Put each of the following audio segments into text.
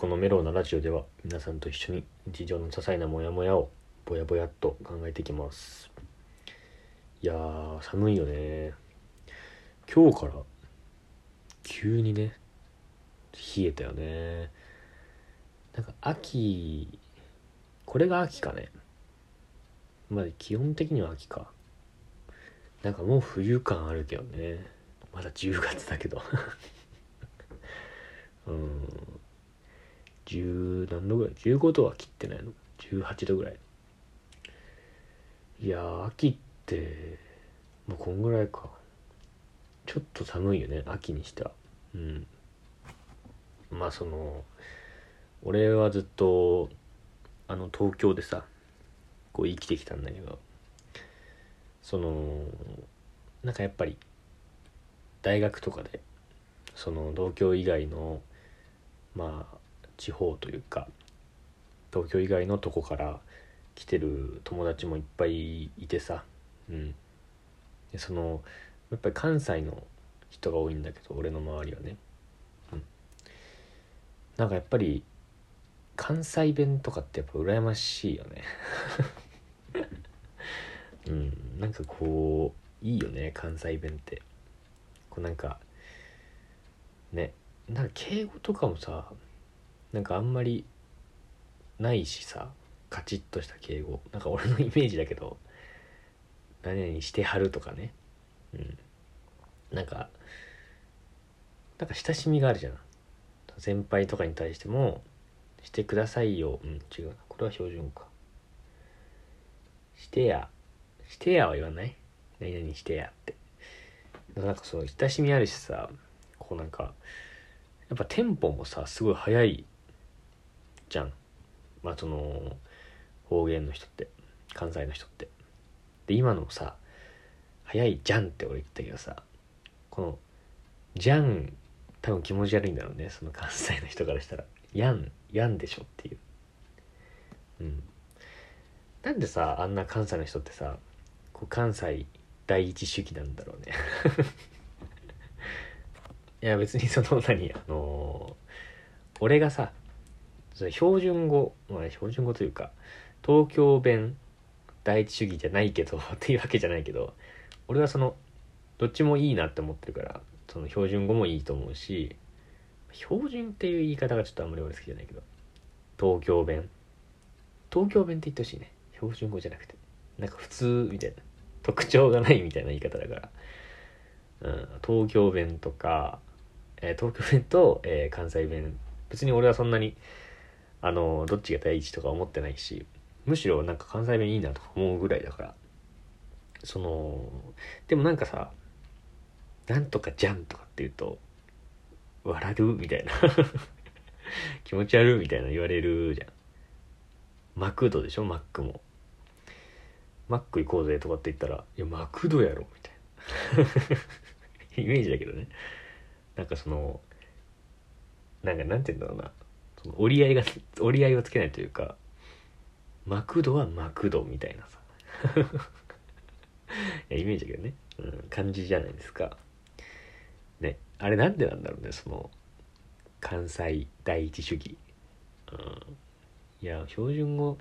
このメロウなラジオでは皆さんと一緒に日常の些細なモヤモヤをぼやぼやっと考えていきます。いやー寒いよね。今日から急にね冷えたよね。なんか秋これが秋かね。まあ基本的には秋か。なんかもう冬感あるけどね。まだ10月だけど。うん。10何度ぐらい？15度は切ってないの。18度ぐらい。いや秋ってもうこんぐらいか。ちょっと寒いよね秋にしては。うん。まあその俺はずっとあの東京でさこう生きてきたんだけどそのなんかやっぱり大学とかでその東京以外のまあ地方というか東京以外のとこから来てる友達もいっぱいいてさ。うん。でそのやっぱり関西の人が多いんだけど俺の周りはね、うん、なんかやっぱり関西弁とかってやっぱ羨ましいよね。うん。なんかこういいよね関西弁って。こうなんかねなんか敬語とかもさなんかあんまりないしさカチッとした敬語。なんか俺のイメージだけど何々してはるとかね。うん。なんかなんか親しみがあるじゃん。先輩とかに対してもしてくださいよ。うん違うな。これは標準か。してや。してやは言わない？何々してやって。なんかそう親しみあるしさこうなんかやっぱテンポもさすごい速いじゃん。まあその方言の人って関西の人って。で今のさ「早いじゃん」って俺言ったけどさこの「じゃん」多分気持ち悪いんだろうねその関西の人からしたら「やん」「やん」でしょっていう。うん。なんでさあんな関西の人ってさこう関西第一主義なんだろうね。いや別にその何あのー、俺がさ標準語、まあ、標準語というか東京弁第一主義じゃないけど っていうわけじゃないけど俺はそのどっちもいいなって思ってるからその標準語もいいと思うし標準っていう言い方がちょっとあんまり俺好きじゃないけど東京弁。東京弁って言ってほしいね。標準語じゃなくて。なんか普通みたいな。特徴がないみたいな言い方だから、うん、東京弁とか、えー、東京弁と、えー、関西弁。別に俺はそんなにあのどっちが第一とか思ってないしむしろなんか関西弁いいなとか思うぐらいだから。そのでもなんかさなんとかじゃんとかって言うと笑うみたいな。気持ち悪いみたいな言われるじゃん。マクドでしょ？マックも。マック行こうぜとかって言ったらいやマクドやろみたいな。イメージだけどね。なんかそのなんかなんて言うんだろうな。その折り合いが折り合いをつけないというかマクドはマクドみたいなさ。いやイメージだけどね、うん、感じじゃないですか。ねあれなんでなんだろうねその関西第一主義、うん、いや標準語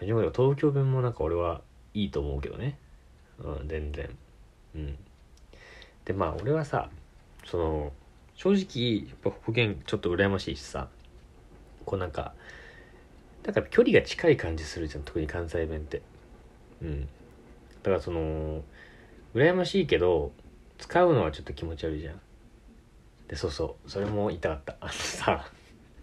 標準語東京弁もなんか俺はいいと思うけどね。うん全然。うん。でまあ俺はさその正直やっぱ方言ちょっと羨ましいしさ。こうなんかだから距離が近い感じするじゃん特に関西弁って。うん。だからその羨ましいけど使うのはちょっと気持ち悪いじゃん。でそうそうそれも言いたかった。あのさ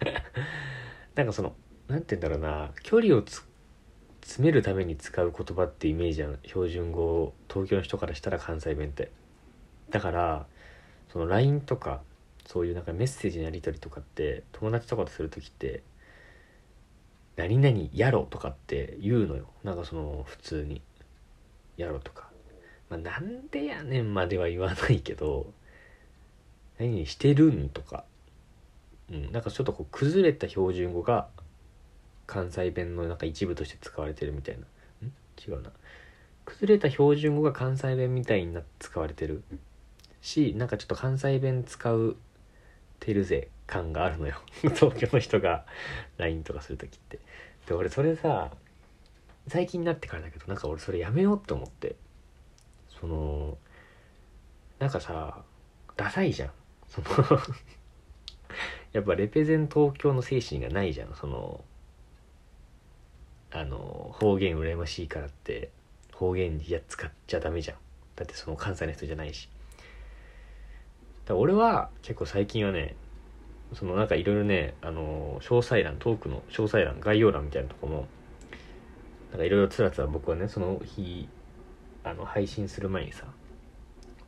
なんかその何て言うんだろうな距離を詰めるために使う言葉ってイメージじゃん標準語東京の人からしたら関西弁って。だからその LINE とかそういうなんかメッセージのやり取りとかって友達とかとする時って「何々やろ」とかって言うのよ。なんかその普通に「やろ」とか、まあ、なんでやねんまでは言わないけど「何々してるん」とか、うん、なんかちょっとこう崩れた標準語が関西弁のなんか一部として使われてるみたいな。ん？違うな。崩れた標準語が関西弁みたいになって使われてるしなんかちょっと関西弁使うてるぜ感があるのよ。東京の人が LINE とかする時って。で俺それさ最近になってからだけどなんか俺それやめようって思って。そのなんかさダサいじゃん。その やっぱレペゼン東京の精神がないじゃん。そのあの方言羨ましいからって方言や使っちゃダメじゃん。だってその関西の人じゃないし。だ俺は結構最近はねそのなんかいろいろねあの詳細欄トークの詳細欄概要欄みたいなとこもなんかいろいろつらつら僕はねその日あの配信する前にさ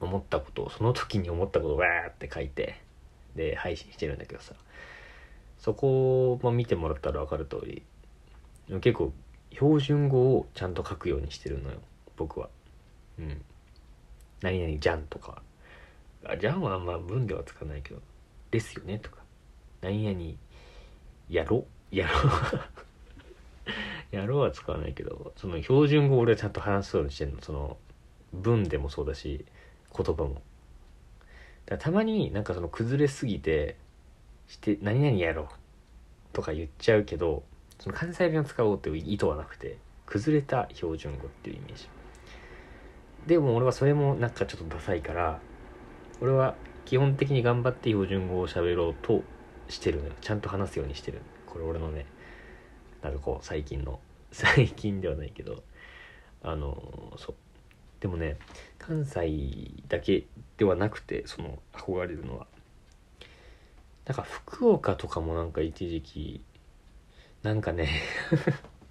思ったことをその時に思ったことをわーって書いてで配信してるんだけどさそこを見てもらったら分かる通り結構標準語をちゃんと書くようにしてるのよ僕は。うん。何々じゃんとかあじゃんはあんま文ではつかないけどですよねとか。何々やろ？やろ やろうは使わないけどその標準語を俺はちゃんと話すようにしてるの。その文でもそうだし言葉も。だたまになんかその崩れすぎてして何々やろうとか言っちゃうけどその関西弁を使おうっていう意図はなくて崩れた標準語っていうイメージ。でも俺はそれもなんかちょっとダサいから俺は基本的に頑張って標準語を喋ろうとしてるのよ。ちゃんと話すようにしてる。これ俺のねなんかこう最近の 最近ではないけどあのそう。でもね関西だけではなくてその憧れるのは。なんか福岡とかもなんか一時期なんかね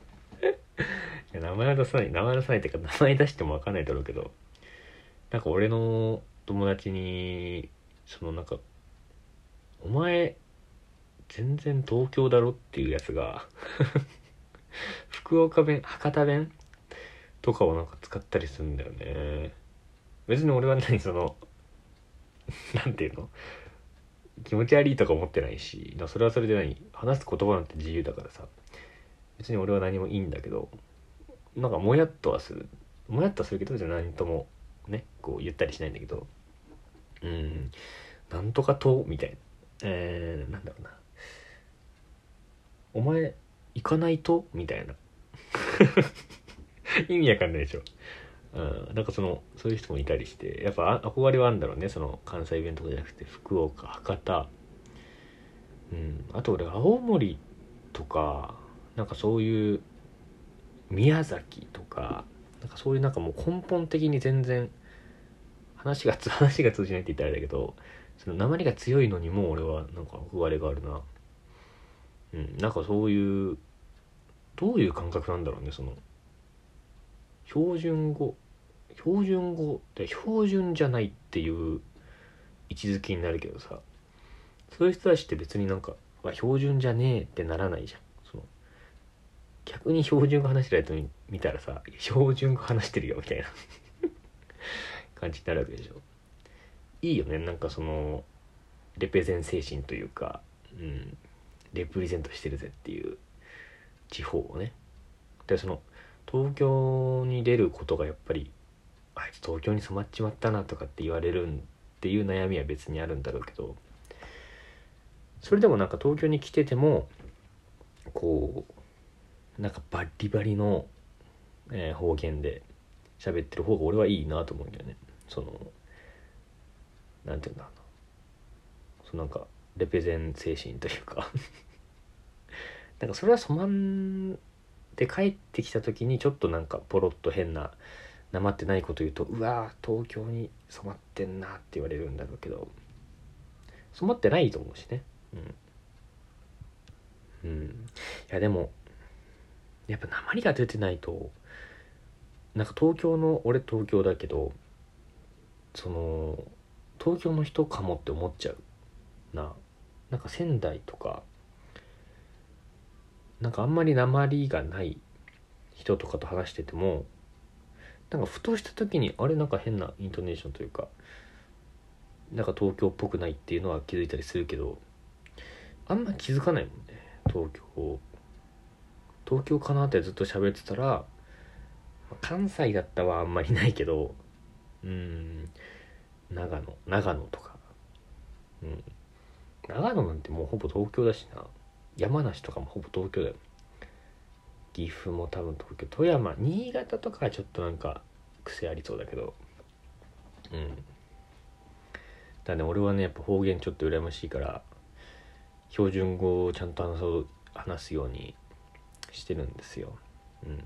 名前は出さない名前出さないっていうか名前出しても分かんないだろうけどなんか俺の友達にそのなんか「お前全然東京だろ」っていうやつが 福岡弁博多弁とかをなんか使ったりするんだよね。別に俺は何そのなんていうの？気持ち悪いとか思ってないしそれはそれで何？話す言葉なんて自由だからさ。別に俺は何もいいんだけどなんかもやっとはする。もやっとはするけどじゃ何ともねこう言ったりしないんだけど。うん。なんとかとみたいな。えー、なんだろうな。お前行かないと？みたいな。意味わかんないでしょ。うん、なんかそのそういう人もいたりして。やっぱ憧れはあるんだろうね。その関西弁とかじゃなくて福岡博多。うん。あと俺青森とかなんかそういう宮崎とかなんかそういうなんかもう根本的に全然話が 話が通じないって言ったらあれだけどその鉛が強いのにも俺はなんか憧れがあるな。うんなんかそういうどういう感覚なんだろうねその標準語標準語って標準じゃないっていう位置づけになるけどさそういう人たちって別になんか、標準じゃねえってならないじゃん。その逆に標準語話してるやつに見たらさ標準語話してるよみたいな。感じになるわけでしょ。いいよね。なんかそのレペゼン精神というか、うん、レプレゼントしてるぜっていう地方をね。でその東京に出ることがやっぱりあいつ東京に染まっちまったなとかって言われるっていう悩みは別にあるんだろうけどそれでもなんか東京に来ててもこうなんかバリバリの、え、方言で喋ってる方が俺はいいなと思うんだよね。そのなんていうんだろうな。そのなんかレペゼン精神というか。なんかそれは染まんで帰ってきた時にちょっとなんかポロッと変ななまってないこと言うとうわ東京に染まってんなって言われるんだろうけど。染まってないと思うしね。うん、うん、いやでもやっぱ鉛が出てないとなんか東京の俺東京だけどその東京の人かもって思っちゃうな。なんか仙台とかなんかあんまり鉛がない人とかと話しててもなんかふとした時にあれ？なんか変なイントネーションというかなんか東京っぽくないっていうのは気づいたりするけどあんま気づかないもんね東京東京かなってずっと喋ってたら関西だったはあんまりないけどうん。長野長野とか。うん。長野なんてもうほぼ東京だしな。山梨とかもほぼ東京だよ。岐阜も多分東京。富山新潟とかはちょっとなんか癖ありそうだけど。うん。だね俺はねやっぱ方言ちょっと羨ましいから標準語をちゃんと話そう話すようにしてるんですよ。うん。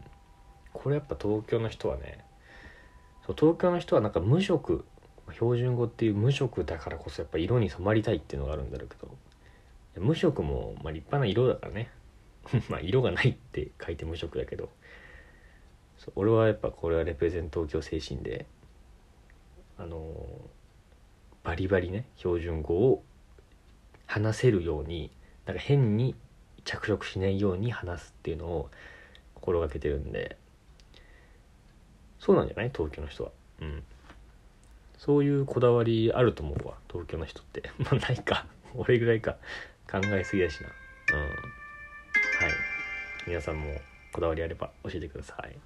これやっぱ東京の人はねそう東京の人はなんか無色標準語っていう無色だからこそやっぱ色に染まりたいっていうのがあるんだろうけど無色もまあ立派な色だからね。まあ色がないって書いて無色だけど俺はやっぱこれはレプレゼン東京精神であのバリバリね標準語を話せるようになんか変に着色しないように話すっていうのを心がけてるんでそうなんじゃない？東京の人は。うん。そういうこだわりあると思うわ。東京の人って。まあないか。俺ぐらいか。考えすぎだしな。うん。はい。皆さんもこだわりあれば教えてください。